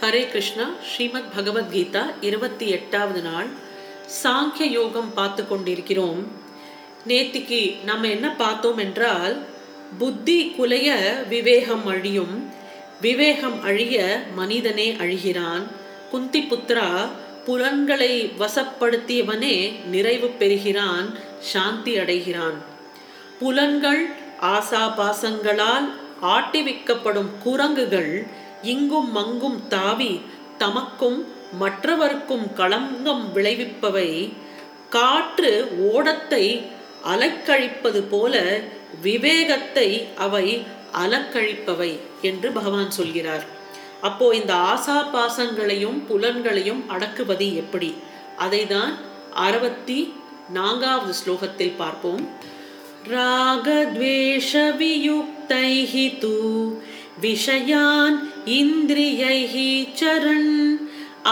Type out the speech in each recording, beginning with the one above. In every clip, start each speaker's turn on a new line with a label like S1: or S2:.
S1: ஹரே கிருஷ்ணா ஸ்ரீமத் பகவத்கீதா இருபத்தி எட்டாவது நாள். சாங்கிய யோகம் பார்த்து கொண்டிருக்கிறோம். நேத்திக்கு நம்ம என்ன பார்த்தோம் என்றால் புத்தி குலைய விவேகம் அழியும். விவேகம் அழிய மனிதனே அழிகிறான். குந்தி புத்ரா புலன்களை வசப்படுத்தியவனே நிறைவு பெறுகிறான் சாந்தி அடைகிறான். புலன்கள் ஆசாபாசங்களால் ஆட்டிவிக்கப்படும் குரங்குகள் இங்கும் மங்கும் தாவி தமக்கும் மற்றவருக்கும் களங்கம் விளைவிப்பவை. காற்று ஓடத்தை அலக்கழிப்பது போல விவேகத்தை அவை அலக்கழிப்பவை என்று பகவான் சொல்கிறார். அப்போ இந்த ஆசா பாசங்களையும் புலன்களையும் அடக்குவது எப்படி? அதை தான் அறுபத்தி நான்காவது ஸ்லோகத்தில் பார்ப்போம். ராகத்வேஷ வியுக்தை தூ विषयान् इन्द्रियैः चरन्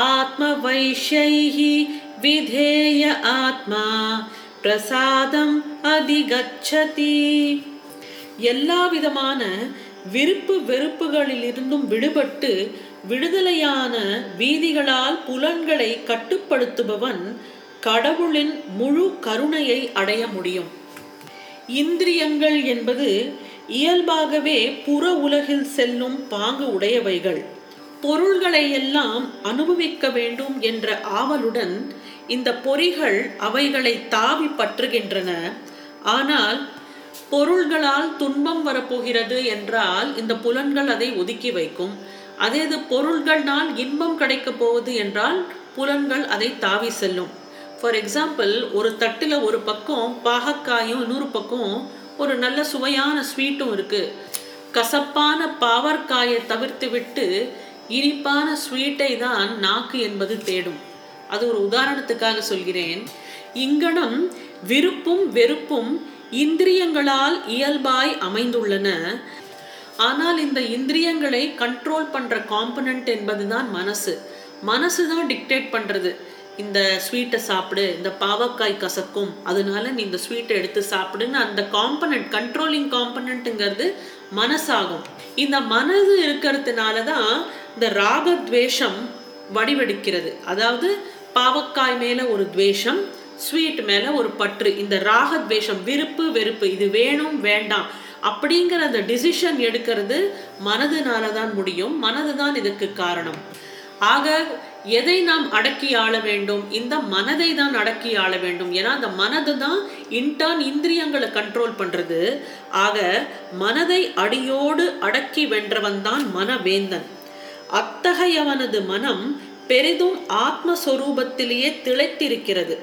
S1: आत्मवैश्यैः विधेय आत्मा பிரசாதம் அதிகச்சதி எல்லா விதமான விருப்பு வெறுப்புகளிலிருந்தும் விடுபட்டு விடுதலையான வீதிகளால் புலன்களை கட்டுப்படுத்துபவன் கடவுளின் முழு கருணையை அடைய முடியும் இந்திரியங்கள் என்பது இயல்பாகவே புற உலகில் செல்லும் பாங்கு உடையவைகள். பொருள்களை எல்லாம் அனுபவிக்க வேண்டும் என்ற ஆவலுடன் இந்த பொறிகள் அவைகளை தாவி பற்றுகின்றன. ஆனால் பொருள்களால் துன்பம் வரப்போகிறது என்றால் இந்த புலன்கள் அதை ஒதுக்கி வைக்கும். அதே இது பொருள்கள்னால் இன்பம் கிடைக்கப் போவது என்றால் புலன்கள் அதை தாவி செல்லும். ஃபார் எக்ஸாம்பிள் ஒரு தட்டில் ஒரு பக்கம் பாகக்காயும் இன்னொரு பக்கம் ஒரு நல்ல சுவையான ஸ்வீட்டும் இருக்குது கசப்பான பாவற்காயை தவிர்த்து விட்டு இனிப்பான ஸ்வீட்டை தான் நாக்கு என்பது தேடும். அது ஒரு உதாரணத்துக்காக சொல்கிறேன். இங்கனம் விருப்பும் வெறுப்பும் இந்திரியங்களால் இயல்பாய் அமைந்துள்ளன. ஆனால் இந்த இந்திரியங்களை கண்ட்ரோல் பண்ணுற காம்பனண்ட் என்பதுதான் மனசு. மனசு தான் டிக்டேட் பண்ணுறது இந்த ஸ்வீட்டை சாப்பிடு இந்த பாவக்காய் கசக்கும் அதனால நீ இந்த ஸ்வீட்டை எடுத்து சாப்பிடுன்னு அந்த காம்பனண்ட் கண்ட்ரோலிங் காம்பனண்ட்டுங்கிறது மனசாகும். இந்த மனது இருக்கிறதுனால தான் இந்த ராகத்வேஷம் வடிவெடுக்கிறது. அதாவது பாவக்காய் மேலே ஒரு துவேஷம் ஸ்வீட் மேலே ஒரு பற்று. இந்த ராகத்வேஷம் விருப்பு வெறுப்பு இது வேணும் வேண்டாம் அப்படிங்கிற அந்த டிசிஷன் எடுக்கிறது மனதுனால தான் முடியும். மனது தான் இதுக்கு காரணம். ஆக எதை நாம் அடக்கி ஆள வேண்டும்? இந்த மனதை தான் அடக்கி ஆள வேண்டும். ஏன்னா அந்த மனது தான் இன்டர்ன் இந்திரியங்களை கண்ட்ரோல் பண்ணுறது ஆக மனதை அடியோடு அடக்கி வென்றவன் தான் மனவேந்தன். அத்தகையவனது மனம் பெரிதும் ஆத்மஸ்வரூபத்திலேயே திளைத்திருக்கிறது.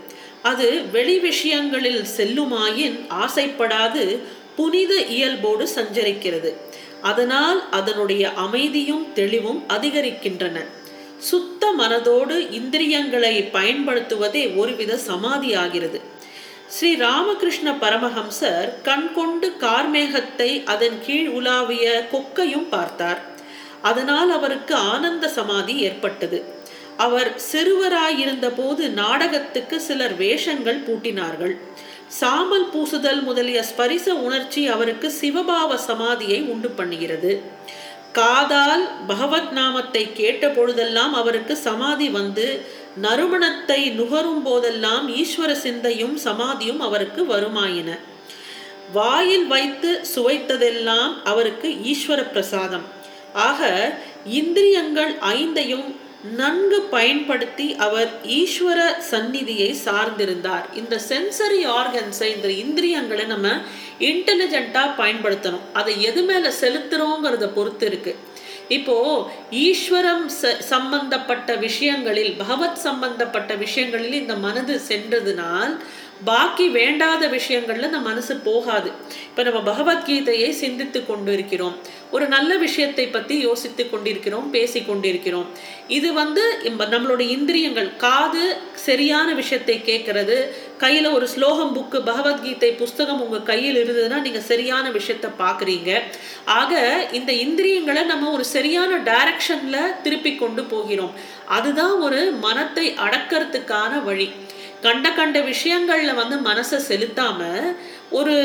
S1: அது வெளி விஷயங்களில் செல்லுமாயின் ஆசைப்படாது புனித இயல்போடு சஞ்சரிக்கிறது. அதனால் அதனுடைய அமைதியும் தெளிவும் அதிகரிக்கின்றன. சுத்த மனதோடு இந்திரியங்களை பயன்படுத்துவதே ஒருவித சமாதி ஆகிறது ஸ்ரீ ராமகிருஷ்ண பரமஹம்சர் கண்கொண்டு கார்மேகத்தை அதன் கீழ் உலாவிய கொக்கையும் பார்த்தார். அதனால் அவருக்கு ஆனந்த சமாதி ஏற்பட்டது. அவர் சிறுவராயிருந்த போது நாடகத்துக்கு சிலர் வேஷங்கள் பூட்டினார்கள். சாமல் பூசுதல் முதலிய ஸ்பரிச உணர்ச்சி அவருக்கு சிவபாவ சமாதியை உண்டு பண்ணுகிறது. காதால் பகவத் நாமத்தை கேட்ட பொழுதெல்லாம் அவருக்கு சமாதி வந்து நறுமணத்தை நுகரும் போதெல்லாம் ஈஸ்வர சிந்தையும் சமாதியும் அவருக்கு வருமாயின. வாயில் வைத்து சுவைத்ததெல்லாம் அவருக்கு ஈஸ்வர பிரசாதம். ஆக இந்திரியங்கள் ஐந்தையும் நன்கு பயன்படுத்தி அவர் ஈஸ்வர சந்நிதியை சார்ந்திருந்தார். இந்த சென்சரி ஆர்கன்ஸை இந்த இந்திரியங்களை நம்ம இன்டெலிஜென்ட்டாக பயன்படுத்தணும். அதை எது மேலே செலுத்துகிறோங்கிறத பொறுத்து இருக்கு. இப்போ ஈஸ்வரம் சம்பந்தப்பட்ட விஷயங்களில் பகவத் சம்பந்தப்பட்ட விஷயங்களில் இந்த மனது சென்றதுனால் பாக்கி வேண்டாத விஷயங்கள்ல இந்த மனசு போகாது. இப்போ நம்ம பகவத்கீதையை சிந்தித்து கொண்டு இருக்கிறோம் ஒரு நல்ல விஷயத்தை பற்றி யோசித்து கொண்டிருக்கிறோம் பேசி கொண்டிருக்கிறோம். இது வந்து நம்மளுடைய இந்திரியங்கள் காது சரியான விஷயத்தை கேட்கறது. கையில் ஒரு ஸ்லோகம் புக்கு பகவத்கீதை புஸ்தகம் உங்கள் கையில் இருந்ததுன்னா நீங்கள் சரியான விஷயத்த பார்க்குறீங்க ஆக இந்த இந்திரியங்களை நம்ம ஒரு சரியான டைரக்ஷனில் திருப்பி கொண்டு போகிறோம். அதுதான் ஒரு மனத்தை அடக்கிறதுக்கான வழி. கண்ட கண்ட விஷயங்களில் வந்து மனசை செலுத்தாமல் ஒரு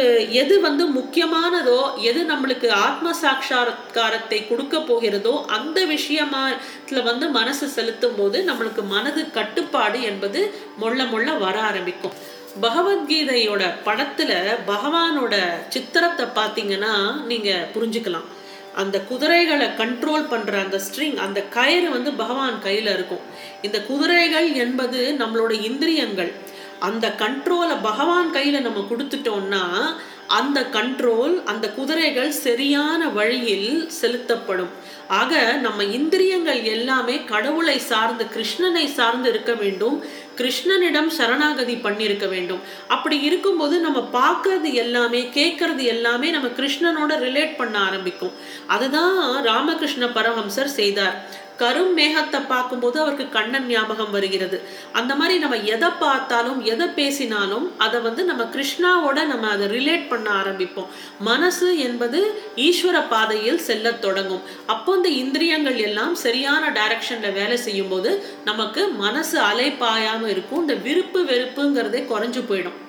S1: எது வந்து முக்கியமானதோ எது நம்மளுக்கு ஆத்ம சாட்சாத்காரத்தை கொடுக்க போகிறதோ அந்த விஷயமாத்தில் வந்து மனசு செலுத்தும் போது நம்மளுக்கு மனது கட்டுப்பாடு என்பது மொள்ள மொள்ள வர ஆரம்பிக்கும். பகவத்கீதையோட படத்தில் பகவானோட சித்திரத்தை பார்த்தீங்கன்னா நீங்கள் புரிஞ்சுக்கலாம். அந்த குதிரைகளை கண்ட்ரோல் பண்ற அந்த ஸ்ட்ரிங் அந்த கயிறு வந்து பகவான் கையில இருக்கும். இந்த குதிரைகள் என்பது நம்மளோட இந்திரியங்கள். அந்த கண்ட்ரோலை பகவான் கையில நம்ம கொடுத்துட்டோம்னா அந்த கண்ட்ரோல் அந்த குதிரைகள் சரியான வழியில் செலுத்தப்படும். ஆக நம்ம இந்திரியங்கள் எல்லாமே கடவுளை சார்ந்து கிருஷ்ணனை சார்ந்து இருக்க வேண்டும். கிருஷ்ணனிடம் சரணாகதி பண்ணியிருக்க வேண்டும். அப்படி இருக்கும்போது நம்ம பார்க்கறது எல்லாமே கேட்கறது எல்லாமே நம்ம கிருஷ்ணனோட ரிலேட் பண்ண ஆரம்பிக்கும். அதுதான் ராமகிருஷ்ண பரமஹம்சர் செய்தார். கரும் மேகத்தை பார்க்கும்போது அவருக்கு கண்ணன் ஞாபகம் வருகிறது. அந்த மாதிரி நம்ம எதை பார்த்தாலும் எதை பேசினாலும் அதை வந்து நம்ம கிருஷ்ணாவோட நம்ம அதை ரிலேட் பண்ண ஆரம்பிப்போம். மனசு என்பது ஈஸ்வர பாதையில் செல்ல தொடங்கும். அப்போ இந்த இந்திரியங்கள் எல்லாம் சரியான டைரக்ஷன்ல வேலை செய்யும் போது நமக்கு மனசு அலைப்பாயாம இருக்கும். இந்த விருப்பு வெறுப்புங்கிறதே குறைஞ்சு போயிடும்.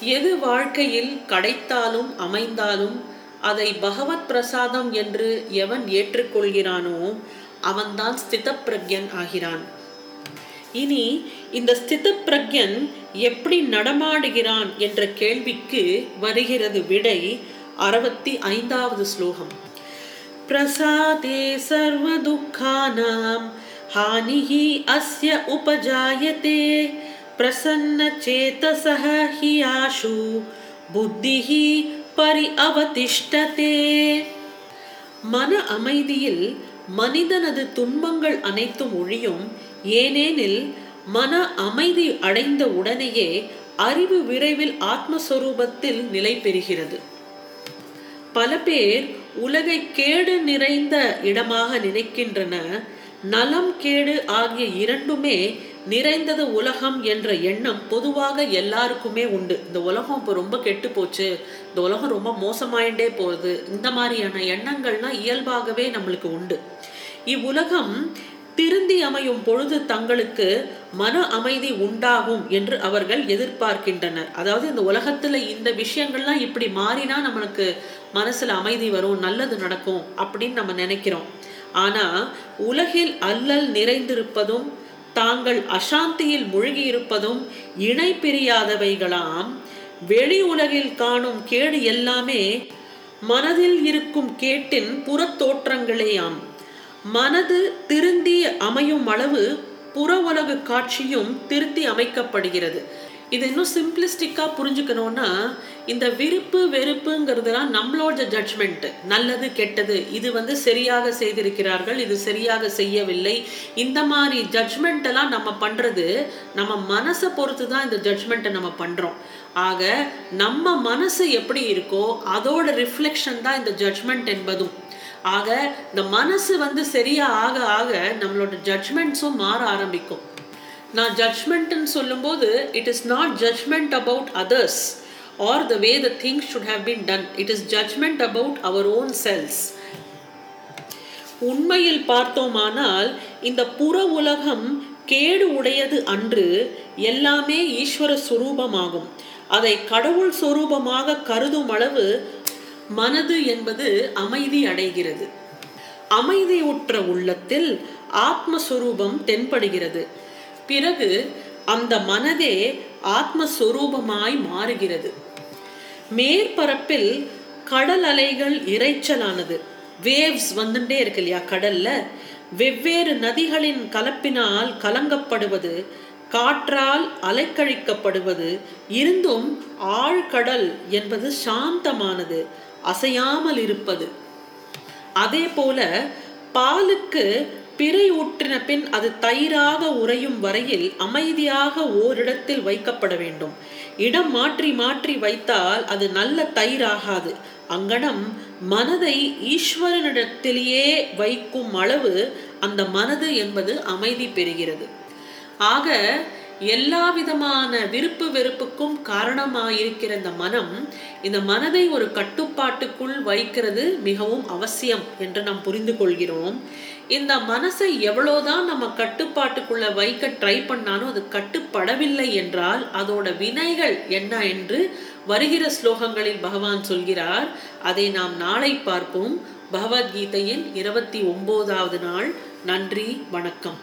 S1: எது வாழ்க்கையில் கிடைத்தாலும் அமைந்தாலும் அதை பகவத் பிரசாதம் என்று எவன் ஏற்றுக்கொள்கிறானோ அவன்தான் ஸ்தித பிரக்யன் ஆகிறான். இனி இந்த ஸ்தித பிரக்யன் எப்படி நடமாடுகிறான் என்ற கேள்விக்கு வருகிறது விடை அறுபத்தி ஐந்தாவது ஸ்லோகம். பிரசாதே சர்வ துக்கானாம் हानिः அஸ்ய உபஜாயதே பிரசன்ன हि आशु ஆஷு புத்திஹி பரி அவதிஷ்டதே மன அமைதியில் மனிதனது துன்பங்கள் அனைத்தும் ஒழியும் ஏனெனில் மன அமைதி அடைந்த உடனேயே அறிவு விரைவில் ஆத்மஸ்வரூபத்தில் நிலை பெறுகிறது. பல பேர் உலகை கேடு நிறைந்த இடமாக நினைக்கின்றன. நலம் கேடு ஆகிய இரண்டுமே நிறைந்தது உலகம் என்ற எண்ணம் பொதுவாக எல்லாருக்குமே உண்டு. இந்த உலகம் இப்போ ரொம்ப கெட்டு போச்சு. இந்த உலகம் ரொம்ப மோசமாயிண்டே போகுது. இந்த மாதிரியான எண்ணங்கள்லாம் இயல்பாகவே நம்மளுக்கு உண்டு. இவ்வுலகம் திருந்தி அமையும் பொழுது தங்களுக்கு மன அமைதி உண்டாகும் என்று அவர்கள் எதிர்பார்க்கின்றனர். அதாவது இந்த உலகத்துல இந்த விஷயங்கள்லாம் இப்படி மாறினா நம்மளுக்கு மனசுல அமைதி வரும் நல்லது நடக்கும் அப்படின்னு நம்ம நினைக்கிறோம். ஆனால் உலகில் அல்லல் நிறைந்திருப்பதும் தாங்கள் அசாந்தியில் மூழ்கியிருப்பதும் இணை பிரியாதவைகளாம் வெளி உலகில் காணும் கேடு எல்லாமே மனதில் இருக்கும் கேட்டின் புறத்தோற்றங்களேயாம் மனது திருந்தி அமையும் அளவு புற உலக காட்சியும் திருத்தி அமைக்கப்படுகிறது. இது இன்னும் சிம்பிளிஸ்டிக்காக புரிஞ்சுக்கணும்னா இந்த விருப்பு வெறுப்புங்கிறதுலாம் நம்மளோட ஜட்ஜ்மெண்ட்டு நல்லது கெட்டது இது வந்து சரியாக செய்திருக்கிறார்கள் இது சரியாக செய்யவில்லை. இந்த மாதிரி ஜட்ஜ்மெண்ட்டெல்லாம் நம்ம பண்ணுறது நம்ம மனசை பொறுத்து தான் இந்த ஜட்ஜ்மெண்ட்டை நம்ம பண்ணுறோம் ஆக நம்ம மனசு எப்படி இருக்கோ அதோட ரிஃப்ளெக்ஷன் தான் இந்த ஜட்ஜ்மெண்ட் என்பதும். ஆக இந்த மனசு வந்து சரியாக ஆக ஆக நம்மளோட ஜட்ஜ்மெண்ட்ஸும் மாற ஆரம்பிக்கும். நான் ஜட்மெண்ட்னு சொல்லும்போது it is not judgement about others or the way the things should have been done it is judgement about our own selves உண்மையில் பார்த்தோமானால் இந்த புற உலகம் கேடு உடையது அன்று எல்லாமே ஈஸ்வர சுரூபமாகும். அதை கடவுள் சுரூபமாக கருதும் அளவு மனது என்பது அமைதி அடைகிறது. அமைதியுற்ற உள்ளத்தில் ஆத்மஸ்வரூபம் தென்படுகிறது. பிறகு அந்த மனதே ஆத்மஸ்வரூபமாய் மாறுகிறது. மேற்பரப்பில் கடல் அலைகள் இறைச்சலானது வேவ்ஸ் வந்துட்டே இருக்கு இல்லையா கடல்ல? வெவ்வேறு நதிகளின் கலப்பினால் கலங்கப்படுவது காற்றால் அலைக்கழிக்கப்படுவது இருந்தும் ஆழ்கடல் என்பது சாந்தமானது அசையாமல் இருப்பது. அதே போல பாலுக்கு பிறை ஊற்றின பின் அது தயிராக உறையும் வரையில் அமைதியாக ஓரிடத்தில் வைக்கப்பட வேண்டும். இடம் மாற்றி மாற்றி வைத்தால் அது நல்ல தயிராகாது. அங்கனம் மனதை ஈஸ்வரனிடத்திலேயே வைக்கும் அளவு அந்த மனது என்பது அமைதி பெறுகிறது. ஆக எல்லா விதமான விருப்பு வெறுப்புக்கும் காரணமாயிருக்கிற இந்த மனம் இந்த மனதை ஒரு கட்டுப்பாட்டுக்குள் வைக்கிறது மிகவும் அவசியம் என்று நாம் புரிந்து கொள்கிறோம். இந்த மனசை எவ்வளோதான் நம்ம கட்டுப்பாட்டுக்குள்ள வைக்க ட்ரை பண்ணாலும் அது கட்டுப்படவில்லை என்றால் அதோட வினைகள் என்ன என்று வருகிற ஸ்லோகங்களில் பகவான் சொல்கிறார். அதை நாம் நாளை பார்ப்போம். பகவத்கீதையின் இருபத்தி ஒன்பதாவது நாள். நன்றி வணக்கம்.